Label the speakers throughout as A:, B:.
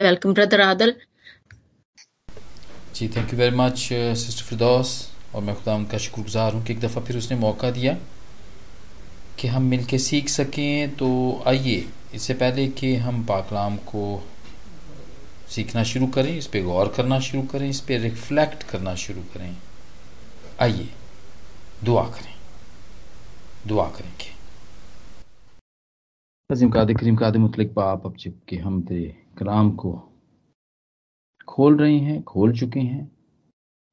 A: Welcome brother Adal
B: ji thank you very much sister Firdaus और मैं खुदा उनका शुक्रगुजार हूँ कि एक दफ़ा फिर उसने मौका दिया कि हम मिल के सीख सकें। तो आइए, इससे पहले कि हम पाकलाम को सीखना शुरू करें, इस पर गौर करना शुरू करें, इस पर रिफ्लेक्ट करना शुरू करें। आइए, दुआ करें। दुआ करेंगे अजीम काद करीम काद मुतलिक बाप अब कि हम तेरे कलाम को खोल रहे हैं, खोल चुके हैं,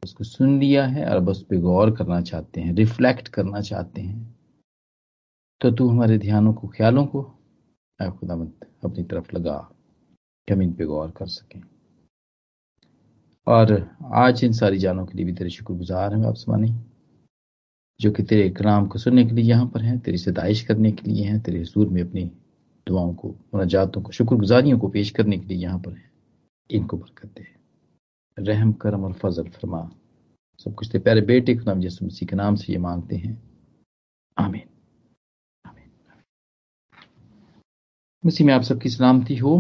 B: उसको सुन लिया है और बस पे गौर करना चाहते हैं, रिफ्लेक्ट करना चाहते हैं। तो तू हमारे ध्यानों को, ख्यालों को खुदा मत अपनी तरफ़ लगा कि हम इन पे गौर कर सकें। और आज इन सारी जानों के लिए भी तेरे शुक्रगुजार हैं वापसमानी जो कि तेरे कलाम को सुनने के लिए यहाँ पर हैं, तेरी सदाइश करने के लिए हैं, तेरे हसूर में अपनी दुआओं को, मुनाजातों को, शुक्रगुजारियों को पेश करने के लिए यहाँ पर हैं। इनको बरकत दे। रहम, करम और फजल फरमा। सब कुछ तेरे प्यारे बेटे खुदाम यसु मसीह के नाम से ये मांगते हैं। आमीन। मसीह, में आप सबकी सलामती हो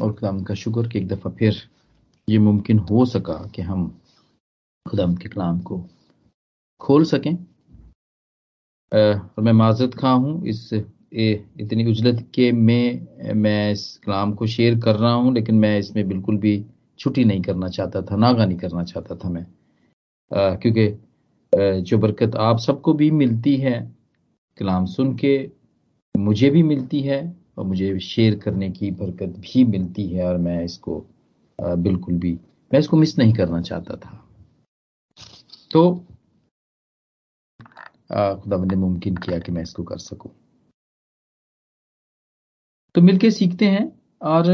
B: और खुदाम का शुक्र कि एक दफ़ा फिर ये मुमकिन हो सका कि हम खुदाम के कलाम को खोल सकें। और मैं माजरत खा हूँ इस इतनी उजलत के में, मैं इस कलाम को शेयर कर रहा हूँ, लेकिन मैं इसमें बिल्कुल भी छुट्टी नहीं करना चाहता था, नागा नहीं करना चाहता था मैं। क्योंकि जो बरकत आप सबको भी मिलती है, कलाम सुन के मुझे भी मिलती है, और मुझे शेयर करने की बरकत भी मिलती है, और मैं इसको बिल्कुल भी, मैं इसको मिस नहीं करना चाहता था। तो खुदा ने मुमकिन किया कि मैं इसको कर सकूँ। तो मिलके सीखते हैं। और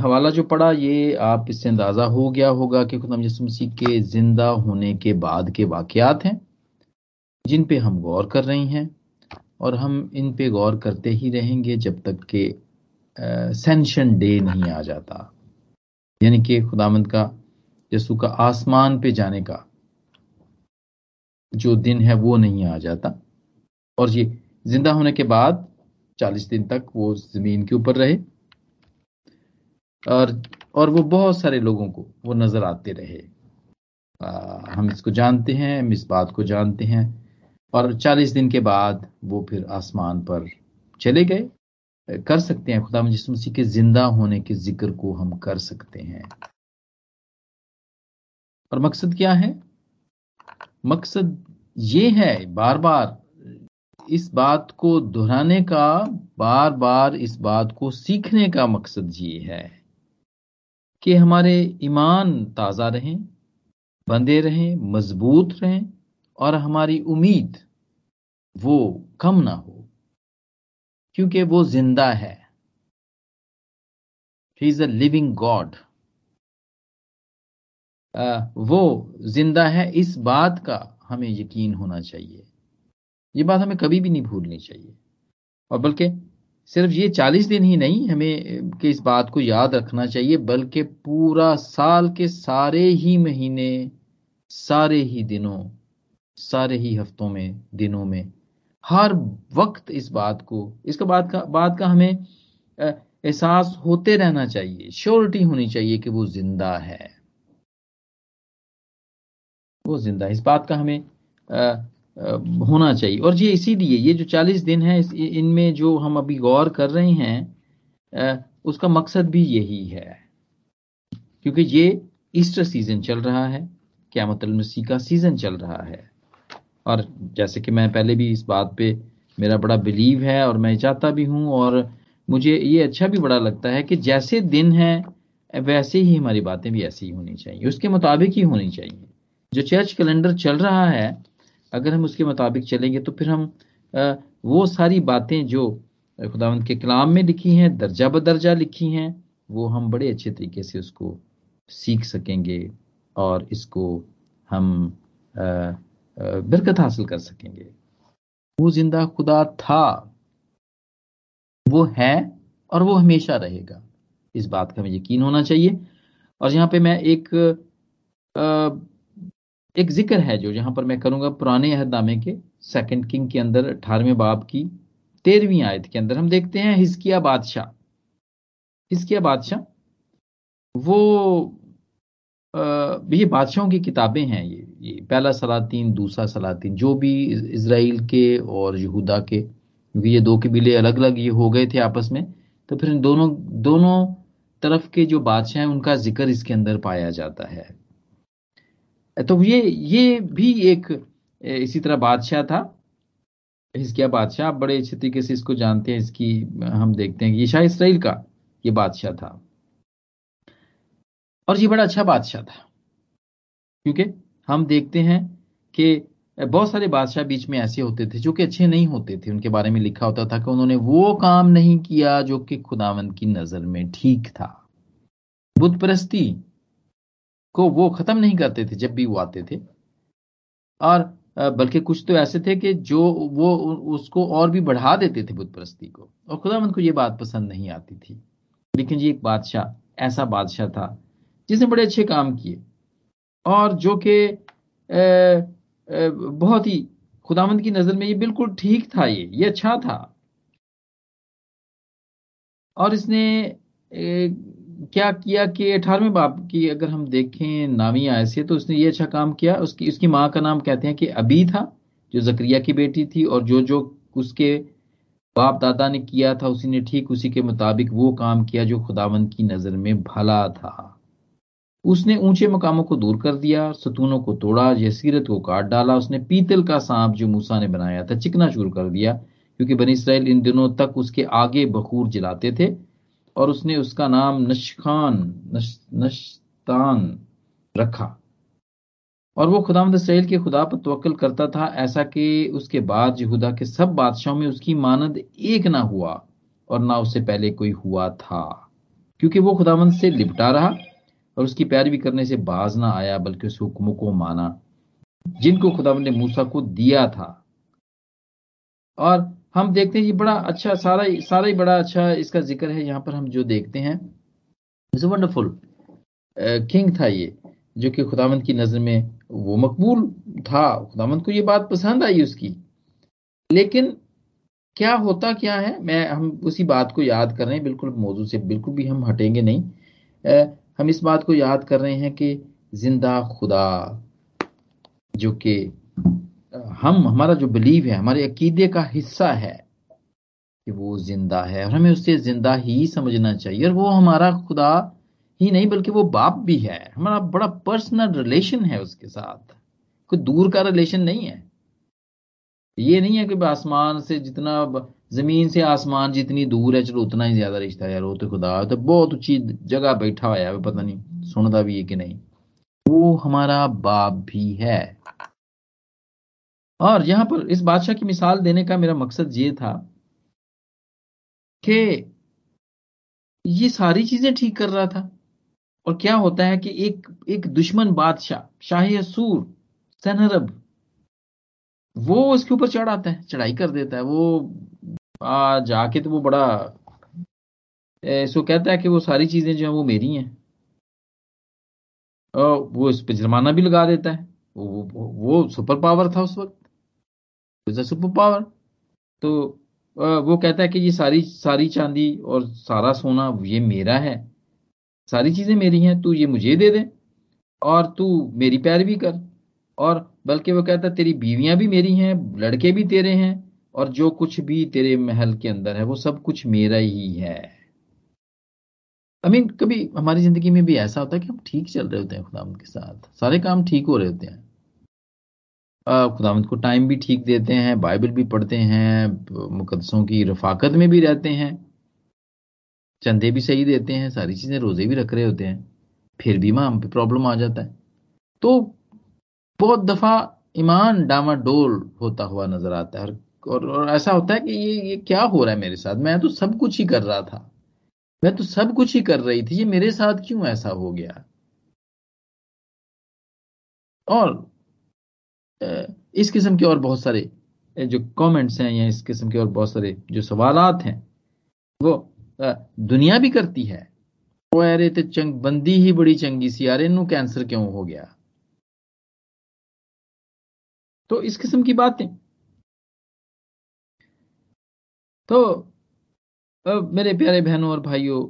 B: हवाला जो पढ़ा, ये आप इससे अंदाज़ा हो गया होगा कि खुदा मसीह के ज़िंदा होने के बाद के वाकयात हैं, जिन पे हम गौर कर रहे हैं, और हम इन पे गौर करते ही रहेंगे जब तक के सेंशन डे नहीं आ जाता। यानी कि खुदामंद का यसु का आसमान पे जाने का जो दिन है वो नहीं आ जाता। और ये ज़िंदा होने के बाद चालीस दिन तक वो ज़मीन के ऊपर रहे। और और वो बहुत सारे लोगों को वो नज़र आते रहे। आ, हम इसको जानते हैं हम इस बात को जानते हैं। और चालीस दिन के बाद वो फिर आसमान पर चले गए। कर सकते हैं खुदा जिस मसीह के ज़िंदा होने के ज़िक्र को हम कर सकते हैं। और मकसद क्या है? मकसद ये है बार बार इस बात को दोहराने का बार बार इस बात को सीखने का मकसद ये है कि हमारे ईमान ताज़ा रहें, बंधे रहें, मज़बूत रहें और हमारी उम्मीद वो कम ना हो, क्योंकि वो ज़िंदा है। He is a living god वो ज़िंदा है, इस बात का हमें यकीन होना चाहिए। ये बात हमें कभी भी नहीं भूलनी चाहिए। और बल्कि सिर्फ़ ये चालीस दिन ही नहीं, हमें, कि इस बात को याद रखना चाहिए, बल्कि पूरा साल के सारे ही महीने, सारे ही दिनों, सारे ही हफ्तों में, दिनों में, हर वक्त इस बात को इसका बात का बात का हमें एहसास होते रहना चाहिए, श्योरिटी होनी चाहिए कि वो ज़िंदा है। वो ज़िंदा इस बात का हमें होना चाहिए। और ये इसीलिए ये जो चालीस दिन है इनमें जो हम अभी गौर कर रहे हैं उसका मकसद भी यही है। क्योंकि ये ईस्टर सीज़न चल रहा है क्या मतलब मसीह का सीज़न चल रहा है। और जैसे कि मैं पहले भी इस बात पे मेरा बड़ा बिलीव है और मैं चाहता भी हूँ, और मुझे ये अच्छा भी बड़ा लगता है कि जैसे दिन है, वैसे ही हमारी बातें भी ऐसी ही होनी चाहिए। उसके मुताबिक ही होनी चाहिए। जो चर्च कैलेंडर चल रहा है अगर हम उसके मुताबिक चलेंगे तो फिर हम वो सारी बातें जो खुदावंत के कलाम में लिखी हैं, दर्जा बदर्जा लिखी हैं, वो हम बड़े अच्छे तरीके से उसको सीख सकेंगे और इसको हम बरकत हासिल कर सकेंगे। वो ज़िंदा खुदा था, वो है और वो हमेशा रहेगा। इस बात का हमें यकीन होना चाहिए। और यहाँ पे मैं एक एक ज़िक्र है जो यहाँ पर मैं करूँगा पुराने अहदनामे के सेकंड किंग के अंदर अठारहवें बाब की तेरहवीं आयत के अंदर। हम देखते हैं हिस्किया बादशाह। हिस्किया बादशाह वो आ, ये बादशाहों की किताबें हैं ये ये पहला सलातीन दूसरा सलातीन जो भी इसराइल के और यहूदा के क्योंकि ये दो कबीले अलग अलग ये हो गए थे आपस में तो फिर इन दोनों दोनों तरफ़ के जो बादशाह हैं उनका ज़िक्र इसके अंदर पाया जाता है। तो ये ये भी एक इसी तरह बादशाह था। हिजकिया बादशाह, आप बड़े अच्छे तरीके से इसको जानते हैं, इसकी, हम देखते हैं ये शाह इसराइल का ये बादशाह था। और ये बड़ा अच्छा बादशाह था, क्योंकि हम देखते हैं कि बहुत सारे बादशाह बीच में ऐसे होते थे, जो कि अच्छे नहीं होते थे। उनके बारे में लिखा होता था कि उन्होंने वो काम नहीं किया जो कि खुदावंत की नज़र में ठीक था। बुद्ध परस्ती को वो खत्म नहीं करते थे जब भी वो आते थे। और बल्कि कुछ तो ऐसे थे कि जो वो उसको और भी बढ़ा देते थे बुद्ध परस्ती को। और खुदावंत को ये बात पसंद नहीं आती थी। लेकिन ये एक बादशाह, ऐसा बादशाह था जिसने बड़े अच्छे काम किए। और जो कि बहुत ही खुदावंद की नज़र में ये बिल्कुल ठीक था ये ये अच्छा था। और इसने क्या किया कि अठारहवें बाप की अगर हम देखें नामी आय से तो उसने ये अच्छा काम किया। उसकी उसकी माँ का नाम कहते हैं कि अबी था, जो जक्रिया की बेटी थी, और जो जो उसके बाप दादा ने किया था, उसी ने ठीक उसी के मुताबिक वो काम किया जो खुदावंद की नज़र में भला था। उसने ऊँचे मकामों को दूर कर दिया, सतूनों को तोड़ा यसीरत को काट डाला, उसने पीतल का सांप जो मूसा ने बनाया था चिकना चूर कर दिया, क्योंकि बनी इसराइल इन दिनों तक उसके आगे बखूर जलाते थे। और उसने उसका नाम नशखान नश, नशतान रखा। और वो खुदा इसराइल के खुदा पर तवक्ल करता था ऐसा कि उसके बाद यहूदा के सब बादशाहों में उसकी मानद एक ना हुआ और ना उससे पहले कोई हुआ था। क्योंकि वो खुदावंद से लिपटा रहा और उसकी पैरवी करने से बाज ना आया बल्कि उस हुक्म को माना जिनको खुदा ने मूसा को दिया था। और हम देखते हैं ये बड़ा अच्छा सारा सारा ही बड़ा अच्छा इसका ज़िक्र है। यहाँ पर हम जो देखते हैं इट्स वंडरफुल किंग था ये, जो कि खुदावंत की नज़र में वो मकबूल था। खुदावंत को ये बात पसंद आई उसकी। लेकिन क्या होता क्या है, मैं, हम उसी बात को याद कर रहे हैं। बिल्कुल मौजूद से, बिल्कुल भी हम हटेंगे नहीं। हम इस बात को याद कर रहे हैं कि ज़िंदा खुदा, जो कि हम, हमारा जो बिलीव है, हमारे अकीदे का हिस्सा है कि वो ज़िंदा है और हमें उससे ज़िंदा ही समझना चाहिए और वो हमारा खुदा ही नहीं, बल्कि वो बाप भी है। हमारा बड़ा पर्सनल रिलेशन है उसके साथ। कोई दूर का रिलेशन नहीं है। ये नहीं है कि आसमान से जितना ज़मीन से आसमान जितनी दूर है, चलो उतना ही ज़्यादा रिश्ता है यार, वो तो खुदा तो बहुत ऊँची जगह बैठा हुआ है पता नहीं सुनता भी है कि नहीं। वो हमारा बाप भी है। और यहाँ पर इस बादशाह की मिसाल देने का मेरा मकसद ये था कि ये सारी चीज़ें ठीक कर रहा था। और क्या होता है कि एक एक दुश्मन बादशाह शाही असूर सनरब वो उसके ऊपर चढ़ आता है चढ़ाई कर देता है। वो आ, जाके तो वो बड़ा इसको कहता है कि वो सारी चीज़ें जो है वो मेरी हैं। और वो इस पर जुर्माना भी लगा देता है। वो, वो, वो सुपर पावर था उस वक्त। सुपर पावर तो वो कहता है कि ये सारी सारी चांदी और सारा सोना ये मेरा है। सारी चीज़ें मेरी हैं, तू ये मुझे दे दे और तू मेरी पैरवी कर। और बल्कि वो कहता है, तेरी बीवियाँ भी मेरी हैं, लड़के भी तेरे हैं और जो कुछ भी तेरे महल के अंदर है, वो सब कुछ मेरा ही है। आई मीन कभी हमारी ज़िंदगी में भी ऐसा होता है कि हम ठीक चल रहे होते हैं खुदामद के साथ, सारे काम ठीक हो रहे होते हैं। खुदामद को टाइम भी ठीक देते हैं बाइबल भी पढ़ते हैं मुकदसों की रफाकत में भी रहते हैं। चंदे भी सही देते हैं सारी चीज़ें रोज़े भी रख रहे होते हैं। फिर भी वहाँ पे प्रॉब्लम आ जाता है। तो बहुत दफ़ा ईमान डामाडोल होता हुआ नज़र आता है। और, और ऐसा होता है कि ये ये क्या हो रहा है मेरे साथ? मैं तो सब कुछ ही कर रहा था। मैं तो सब कुछ ही कर रही थी। ये मेरे साथ क्यों ऐसा हो गया? और इस किस्म के और बहुत सारे जो कमेंट्स हैं या इस किस्म के और बहुत सारे जो सवालात हैं, वो दुनिया भी करती है। वो अरे तो चंग, बंदी ही बड़ी चंगी सी, यार इन कैंसर क्यों हो गया? तो इस किस्म की बातें। तो मेरे प्यारे बहनों और भाइयों,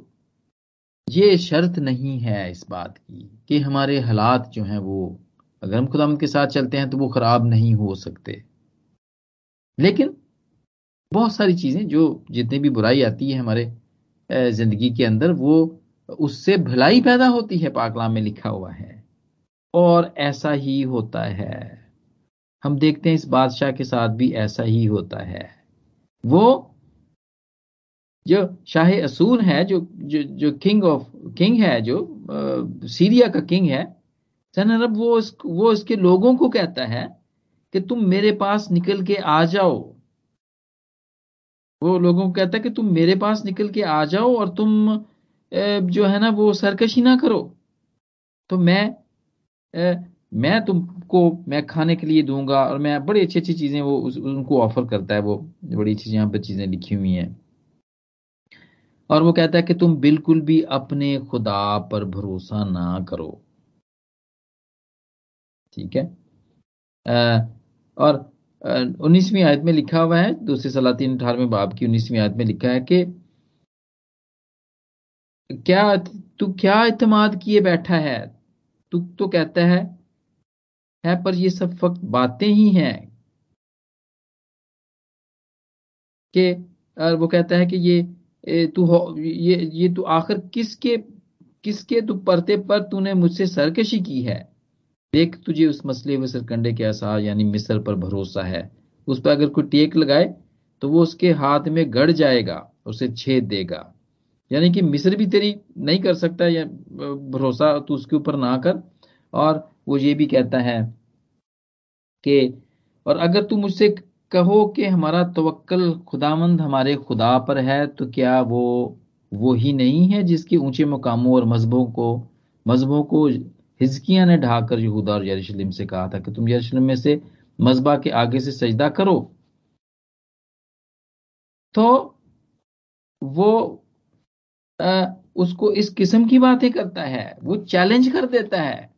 B: ये शर्त नहीं है इस बात की कि हमारे हालात जो हैं वो अगर हम खुदामंद के साथ चलते हैं तो वो खराब नहीं हो सकते। लेकिन बहुत सारी चीज़ें जो जितनी भी बुराई आती है हमारे ज़िंदगी के अंदर वो उससे भलाई पैदा होती है पाकलाम में लिखा हुआ है। और ऐसा ही होता है। हम देखते हैं इस बादशाह के साथ भी ऐसा ही होता है। वो जो शाह असूर है जो जो जो किंग ऑफ़ किंग है जो आ, सीरिया का किंग है सन अरब वो इस, वो इसके लोगों को कहता है कि तुम मेरे पास निकल के आ जाओ। वो लोगों को कहता है कि तुम मेरे पास निकल के आ जाओ और तुम जो है ना वो सरकशी ना करो। तो मैं मैं तुमको मैं खाने के लिए दूँगा और मैं बड़ी अच्छी अच्छी चीज़ें वो उस, उनको ऑफ़र करता है वो बड़ी अच्छी यहाँ पर चीज़ें लिखी हुई हैं। और वो कहता है कि तुम बिल्कुल भी अपने खुदा पर भरोसा ना करो। ठीक है? और उन्नीसवीं आयत में लिखा हुआ है, दूसरी सलातीन अठारहवें बाब की उन्नीसवीं आयत में लिखा है कि, क्या तू क्या इतमाद किए बैठा है? तू तो कहता है है पर ये सब फक्त बातें ही हैं। कि, और वो कहता है कि ये तू ये ये तू आखिर किसके किसके तू परते पर तूने मुझसे सरकशी की है? देख तुझे उस मसले में सरकंडे के आसार यानी मिसर पर भरोसा है। उस पर अगर कोई टेक लगाए तो वो उसके हाथ में गड़ जाएगा उसे छेद देगा। यानी कि मिस्र भी तेरी नहीं कर सकता या भरोसा तू उसके ऊपर ना कर। और वो ये भी कहता है कि, और अगर तू मुझसे कहो कि हमारा तवक्कल खुदामंद हमारे खुदा पर है तो क्या वो वो ही नहीं है जिसके ऊँचे मुकामों और मजहबों को मजहबों को हिजकिया ने ढाकर यहूदा और यरूशलेम से कहा था कि तुम यरूशलेम में से मजबा के आगे से सजदा करो। तो वो आ, उसको इस किस्म की बातें करता है वो चैलेंज कर देता है।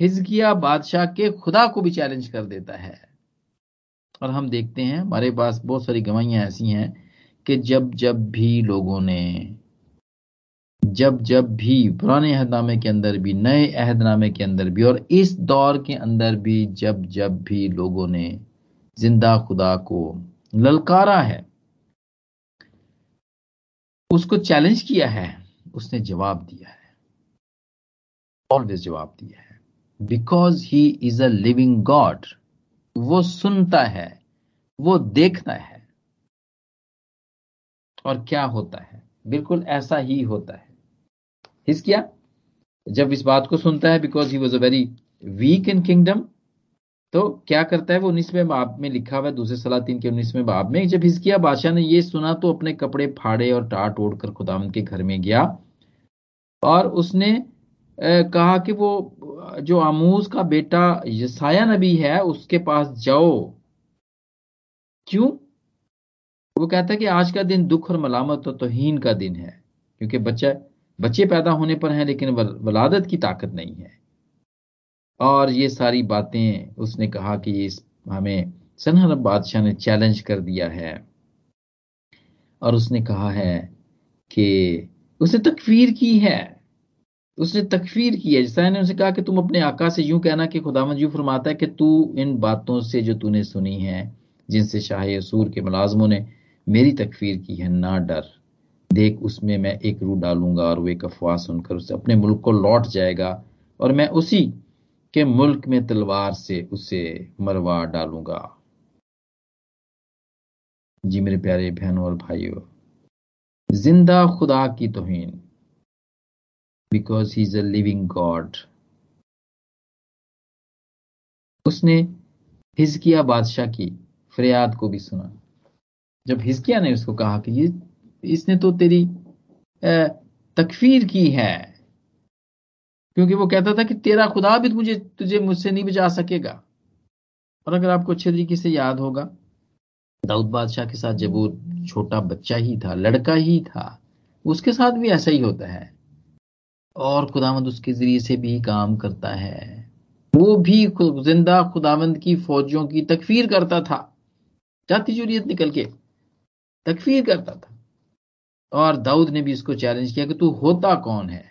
B: हिजकिया बादशाह के खुदा को भी चैलेंज कर देता है। और हम देखते हैं हमारे पास बहुत सारी गवाहियाँ ऐसी हैं कि जब जब भी लोगों ने जब जब भी पुराने अहदनामे के अंदर भी, नए अहदनामे के अंदर भी और इस दौर के अंदर भी जब जब भी लोगों ने ज़िंदा खुदा को ललकारा है, उसको चैलेंज किया है, उसने जवाब दिया है। ऑलवेज जवाब दिया है। Because he is a living god वो सुनता है, वो देखता है। और क्या होता है? बिल्कुल ऐसा ही होता है। हिस्किया जब इस बात को सुनता है because he was a very weak in kingdom तो क्या करता है वो उन्नीसवें बाब में लिखा हुआ है, दूसरे सलातीन के उन्नीसवें बाब में, जब हिस्किया बादशाह ने ये सुना तो अपने कपड़े फाड़े और टाट ओढ़ कर खुदाम के घर में गया। और उसने कहा कि वो, जो आमूज का बेटा यसाया नबी है, उसके पास जाओ। क्यों? वो कहता है कि आज का दिन दुख और मलामत और तोहीन का दिन है, क्योंकि बच्चा बच्चे पैदा होने पर हैं, लेकिन वलादत की ताकत नहीं है। और ये सारी बातें, उसने कहा कि ये हमें सनहर बादशाह ने चैलेंज कर दिया है। और उसने कहा है कि उसने तकफीर की है। उसने तकफीर की है। जैसा ने उसे कहा कि तुम अपने आका से यूँ कहना कि खुदावंद यूँ फरमाता है कि तू इन बातों से जो तूने सुनी है, जिनसे शाह के मुलाजमों ने मेरी तकफीर की है, ना डर। देख, उसमें मैं एक रू डालूँगा और वो एक अफवाह सुनकर उसे अपने मुल्क को लौट जाएगा और मैं उसी के मुल्क में तलवार से उसे मरवा डालूँगा। जी मेरे प्यारे बहनों और भाइयों, ज़िंदा खुदा की तोहीन because he is a living god उसने हिजकिया बादशाह की फरियाद को भी सुना। जब हिजकिया ने उसको कहा कि ये इसने तो तेरी तकफीर की है। क्योंकि वो कहता था कि तेरा खुदा भी मुझे तुझे मुझसे नहीं बचा सकेगा। और अगर आपको अच्छे तरीके से याद होगा, दाऊद बादशाह के साथ जब वो छोटा बच्चा ही था, लड़का ही था, उसके साथ भी ऐसा ही होता है। और खुदावंद उसके ज़रिए से भी काम करता है। वो भी ज़िंदा खुदावंद की फौजियों की तकफीर करता था। जाती जुरियत निकल के तकफीर करता था। और दाऊद ने भी इसको चैलेंज किया कि तू होता कौन है?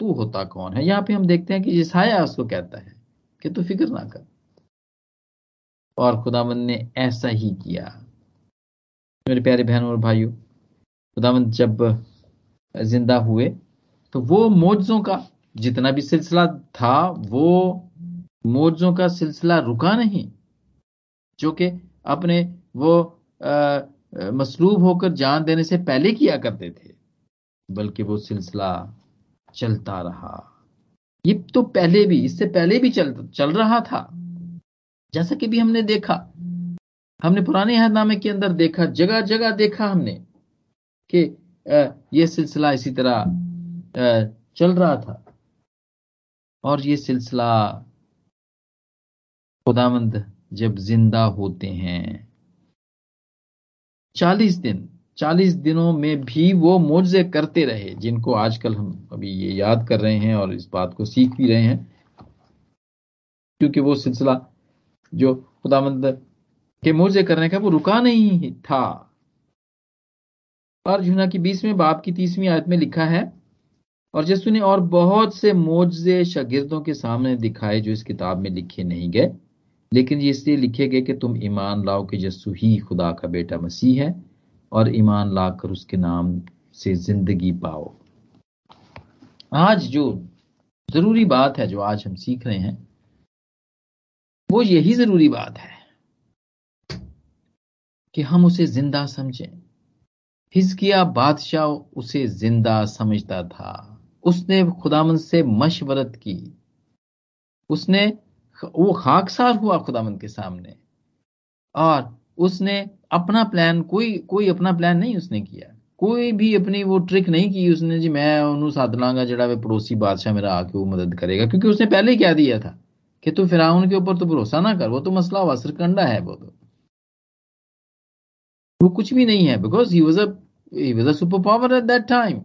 B: तू होता कौन है? यहाँ पे हम देखते हैं कि ईसाया उसको कहता है कि तू फ़िक्र ना कर। और खुदावंद ने ऐसा ही किया। मेरे प्यारे बहनों और भाइयों खुदावंद जब ज़िंदा हुए तो वो मौजों का जितना भी सिलसिला था, वो मौजों का सिलसिला रुका नहीं, जो कि अपने वो मसलूब होकर जान देने से पहले किया करते थे, बल्कि वो सिलसिला चलता रहा। ये तो पहले भी, इससे पहले भी चल चल रहा था। जैसा कि भी हमने देखा, हमने पुराने अहदनामे के अंदर देखा, जगह जगह देखा हमने कि ये सिलसिला इसी तरह चल रहा था। और ये सिलसिला खुदामंद जब ज़िंदा होते हैं चालीस दिन, चालीस दिनों में भी वो मुआवजे करते रहे, जिनको आजकल हम अभी ये याद कर रहे हैं और इस बात को सीख भी रहे हैं। क्योंकि वो सिलसिला जो खुदामंद के मुआवजे करने का वो रुका नहीं था। और जुना की बीसवें, बाप की तीसवीं आयत में लिखा है, और जसू ने और बहुत से मोजे शागिर्दों के सामने दिखाए जो इस किताब में लिखे नहीं गए। लेकिन ये इसलिए लिखे गए कि तुम ईमान लाओ कि यस्सु ही खुदा का बेटा मसीह है, और ईमान लाकर उसके नाम से ज़िंदगी पाओ। आज जो ज़रूरी बात है, जो आज हम सीख रहे हैं, वो यही ज़रूरी बात है कि हम उसे ज़िंदा समझें। हिजकिया बादशाह उसे ज़िंदा समझता था। उसने खुदामंद से मशवरत की। उसने वो खाकसार हुआ खुदावंद के सामने। और उसने अपना प्लान कोई कोई अपना प्लान नहीं उसने किया। कोई भी अपनी वो ट्रिक नहीं की उसने जी मैं उन्होंने साध लाँगा जरा वे पड़ोसी बादशाह मेरा आके वो मदद करेगा। क्योंकि उसने पहले ही क्या दिया था कि तू फिर के ऊपर तो भरोसा ना कर वो तो मसला हुआ सरकंडा है वो तो। वो कुछ भी नहीं है because he was he was a super power at that time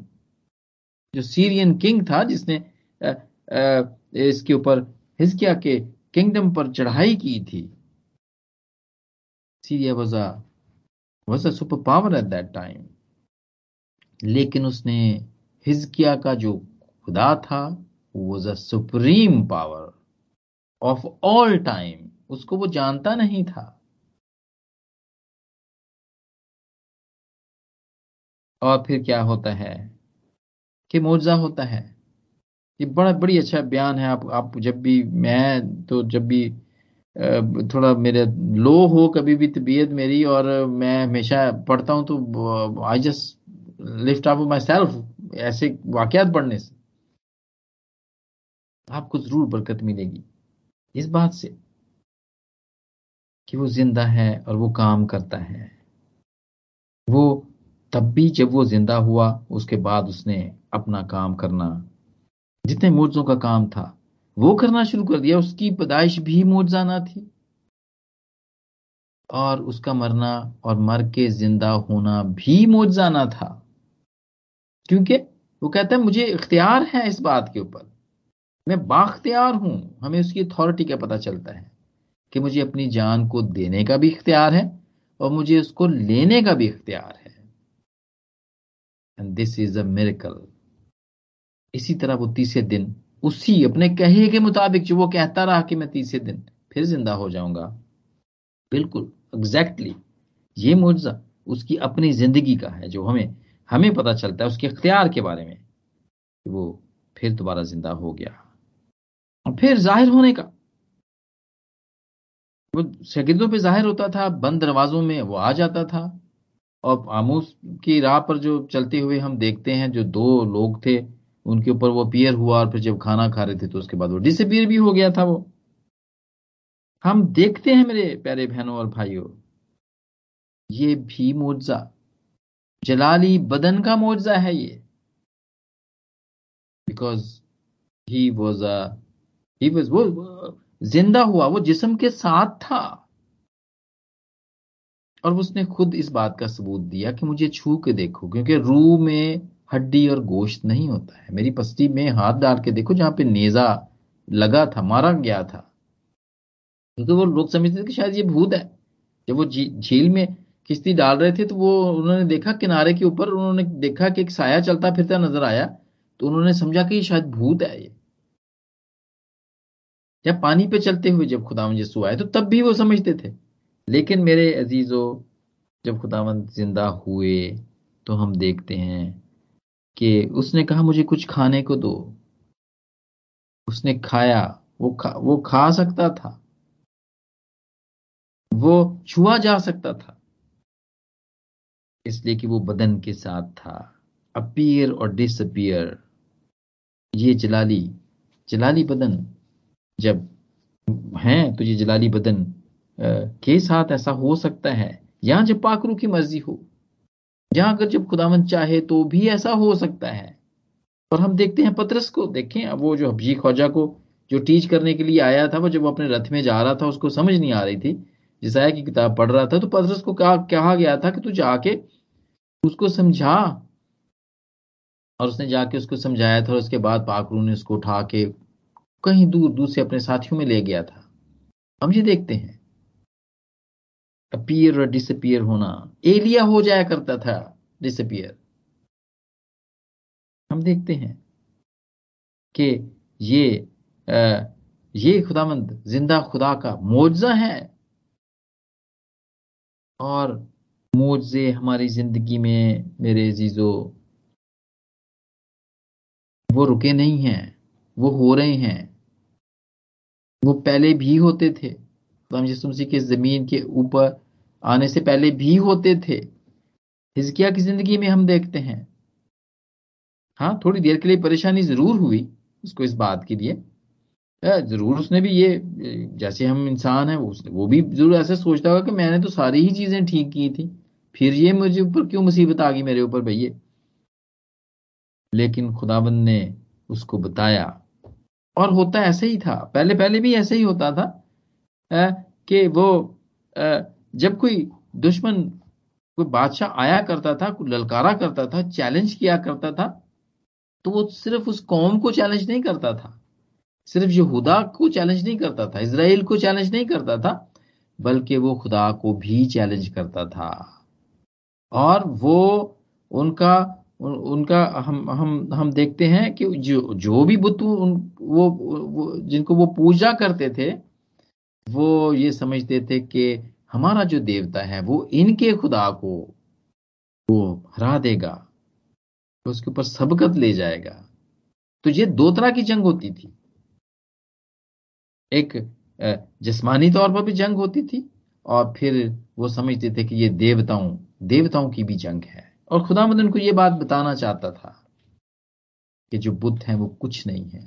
B: जो सीरियन किंग था जिसने आ, आ, इसके ऊपर हिस्किया के किंगडम पर चढ़ाई की थी। Syria was a was a super power at that time लेकिन उसने हिजकिया का जो खुदा था was a supreme power of all time उसको वो जानता नहीं था। और फिर क्या होता है? कि मुआवजा होता है। ये बड़ा, बड़ी अच्छा बयान है। आप आप जब भी, मैं तो जब भी थोड़ा मेरे लो हो कभी भी तबीयत मेरी और मैं हमेशा पढ़ता हूँ तो I just lift up myself ऐसे वाकयात पढ़ने से आपको ज़रूर बरकत मिलेगी। इस बात से कि वो ज़िंदा है और वो काम करता है। वो तब भी जब वो ज़िंदा हुआ, उसके बाद उसने अपना काम करना जितने मोर्जों का काम था, वो करना शुरू कर दिया। उसकी पैदाइश भी मोजाना थी। और उसका मरना और मर के ज़िंदा होना भी मोजाना था। क्योंकि वो कहता है, मुझे इख्तियार है इस बात के ऊपर। मैं बाख्तियार हूँ। हमें उसकी अथॉरिटी का पता चलता है कि मुझे अपनी जान को देने का भी इख्तियार है और मुझे उसको लेने का भी इख्तियार है। And this is a miracle इसी तरह वो तीसरे दिन उसी अपने कहे के मुताबिक जो वो कहता रहा कि मैं तीसरे दिन फिर ज़िंदा हो जाऊँगा। बिल्कुल एग्जैक्टली exactly, ये मुआवजा उसकी अपनी ज़िंदगी का है जो हमें हमें पता चलता है उसके अख्तियार के बारे में कि वो फिर दोबारा ज़िंदा हो गया। और फिर ज़ाहिर होने का। वो शगिदों पे ज़ाहिर होता था बंद दरवाजों में वो आ जाता था। और आमूस की राह पर जो चलते हुए हम देखते हैं जो दो लोग थे उनके ऊपर वो पियर हुआ और फिर जब खाना खा रहे थे तो उसके बाद वो डिसअपियर भी हो गया था वो। हम देखते हैं मेरे प्यारे बहनों और भाइयों, ये भी मुआवजा जलाली बदन का मुआवजा है ये। Because he was he was वो ज़िंदा हुआ, वो जिसम के साथ था। और उसने खुद इस बात का सबूत दिया कि मुझे छू के देखो, क्योंकि रूह में हड्डी और गोश्त नहीं होता है। मेरी पस्ती में हाथ डाल के देखो, जहाँ पे नेजा लगा था, मारा गया था। क्योंकि तो वो लोग समझते थे कि शायद ये भूत है। जब वो झील में किश्ती डाल रहे थे तो वो, उन्होंने देखा किनारे के ऊपर, उन्होंने देखा कि एक साया चलता फिरता नज़र आया तो उन्होंने समझा कि शायद भूत है ये। या पानी पे चलते हुए जब खुदावन यसु आए तो तब भी वो समझते थे। लेकिन मेरे अजीजों, जब खुदावंद ज़िंदा हुए तो हम देखते हैं कि उसने कहा, मुझे कुछ खाने को दो। उसने खाया, वो खा वो खा सकता था। वो छुआ जा सकता था। इसलिए कि वो बदन के साथ था। अपीयर और डिसअपियर ये जलाली जलाली बदन जब हैं तो ये जलाली बदन के साथ ऐसा हो सकता है यहाँ जब पाकरू की मर्ज़ी हो। जहाँ अगर जब खुदावन चाहे तो भी ऐसा हो सकता है। और हम देखते हैं पत्रस को। देखें वो जो हबजी खोजा को जो टीच करने के लिए आया था, वो जब अपने रथ में जा रहा था, उसको समझ नहीं आ रही थी। जिसाया की किताब पढ़ रहा था तो पत्रस को कहा कहा गया था कि तू जाके उसको समझा। और उसने जाके उसको समझाया था और उसके बाद पाकरू ने उसको उठा के कहीं दूर दूर से अपने साथियों में ले गया था। हम ये देखते हैं। अपीयर और डिसअपियर होना। एलिया हो जाया करता था डिसअपियर हम देखते हैं कि ये आ, ये खुदामंद ज़िंदा खुदा का मुआवजा है। और मुआवजे हमारी ज़िंदगी में मेरे जीजो वो रुके नहीं हैं वो हो रहे हैं। वो पहले भी होते थे। यसु मसीह के ज़मीन के ऊपर आने से पहले भी होते थे। हिजकिया की ज़िंदगी में हम देखते हैं। हाँ थोड़ी देर के लिए परेशानी ज़रूर हुई उसको इस बात के लिए। ज़रूर उसने भी ये, जैसे हम इंसान है, वो भी ज़रूर ऐसे सोचता होगा कि मैंने तो सारी ही चीज़ें ठीक की थी। फिर ये मुझे ऊपर क्यों मुसीबत आ गई मेरे ऊपर भैया? लेकिन खुदाबंद ने उसको बताया, और होता ऐसे ही था। पहले पहले भी ऐसे ही होता था कि वो जब कोई दुश्मन कोई बादशाह आया करता था कोई ललकारा करता था चैलेंज किया करता था तो वो सिर्फ़ उस कौम को चैलेंज नहीं करता था। सिर्फ़ यहूदा को चैलेंज नहीं करता था इसराइल को चैलेंज नहीं करता था बल्कि वो खुदा को भी चैलेंज करता था। और वो उनका उनका हम हम हम देखते हैं कि जो जो भी बुत वो, वो जिनको वो पूजा करते थे वो ये समझते थे कि हमारा जो देवता है, वो इनके खुदा को, वो हरा देगा तो उसके ऊपर सबकत ले जाएगा। तो ये दो तरह की जंग होती थी। एक जिस्मानी तौर पर भी जंग होती थी, और फिर वो समझते थे कि ये देवताओं देवताओं की भी जंग है। और खुदा मदन को ये बात बताना चाहता था कि जो बुद्ध हैं, वो कुछ नहीं है।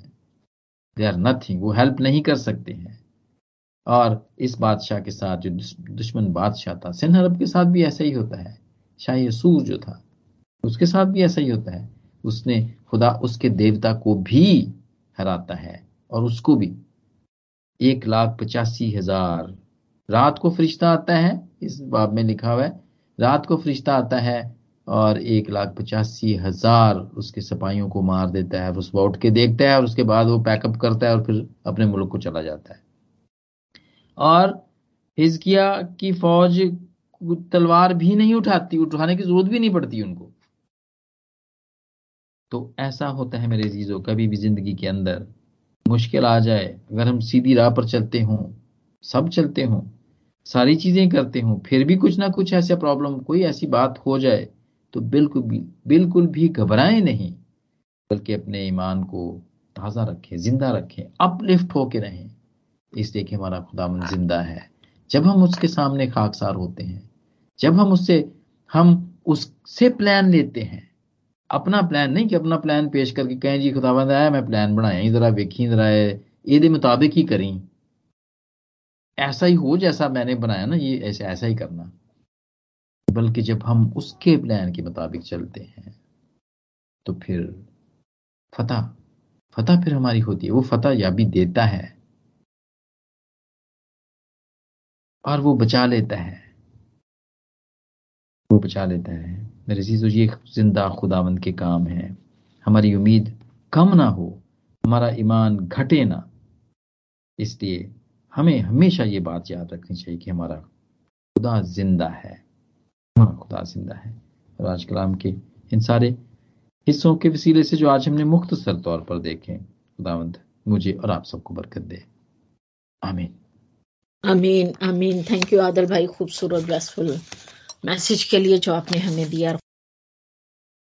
B: दे आर नथिंग वो हेल्प नहीं कर सकते हैं। और इस बादशाह के साथ जो दुश्मन बादशाह था, सिन्हा अरब के साथ भी ऐसा ही होता है। शाही सूर जो था, उसके साथ भी ऐसा ही होता है। उसने खुदा उसके देवता को भी हराता है और उसको भी। एक लाख पचासी हज़ार। रात को फरिश्ता आता है, इस बाब में लिखा हुआ है, रात को फरिश्ता आता है और एक लाख पचासी हज़ार उसके सिपाहियों को मार देता है उस उठ के देखता है और उसके बाद वो पैकअप करता है और फिर अपने मुल्क को चला जाता है। और हिजकिया की फौज तलवार भी नहीं उठाती, उठाने की ज़रूरत भी नहीं पड़ती उनको। तो ऐसा होता है मेरे जीजों कभी भी ज़िंदगी के अंदर मुश्किल आ जाए, अगर हम सीधी राह पर चलते हों, सब चलते हों, सारी चीज़ें करते हों, फिर भी कुछ ना कुछ ऐसा प्रॉब्लम कोई ऐसी बात हो जाए तो बिल्कुल भी बिल्कुल भी घबराएँ नहीं, बल्कि अपने ईमान को ताज़ा रखें, ज़िंदा रखें, अपलिफ्ट होके रहें। इसलिए कि हमारा खुदा ज़िंदा है। जब हम उसके सामने खाकसार होते हैं जब हम उससे हम उससे प्लान लेते हैं अपना प्लान नहीं कि अपना प्लान पेश करके कहें जी खुदावंद आया मैं प्लान बनाया जरा वेखी जरा ये मुताबिक ही करी। ऐसा ही हो जैसा मैंने बनाया ना ये ऐसे ऐसा ही करना। बल्कि जब हम उसके प्लान के मुताबिक चलते हैं तो फिर फतह फतह फिर हमारी होती है। वो फतह भी देता है। और वो बचा लेता है। वो बचा लेता है। मेरे चीज़ों ये ज़िंदा खुदावंद के काम है। हमारी उम्मीद कम ना हो, हमारा ईमान घटे ना। इसलिए हमें हमेशा ये बात याद रखनी चाहिए कि हमारा खुदा ज़िंदा है। हमारा खुदा ज़िंदा है। और आज कलाम के इन सारे हिस्सों के वसीले से जो आज हमने मुख्तसर तौर पर देखे, खुदावंद मुझे और आप सबको बरकत दे। आमीन।
A: आमीन आमीन थैंक यू आदल भाई, खूबसूरत ब्लेसफुल मैसेज के लिए जो आपने हमें दिया।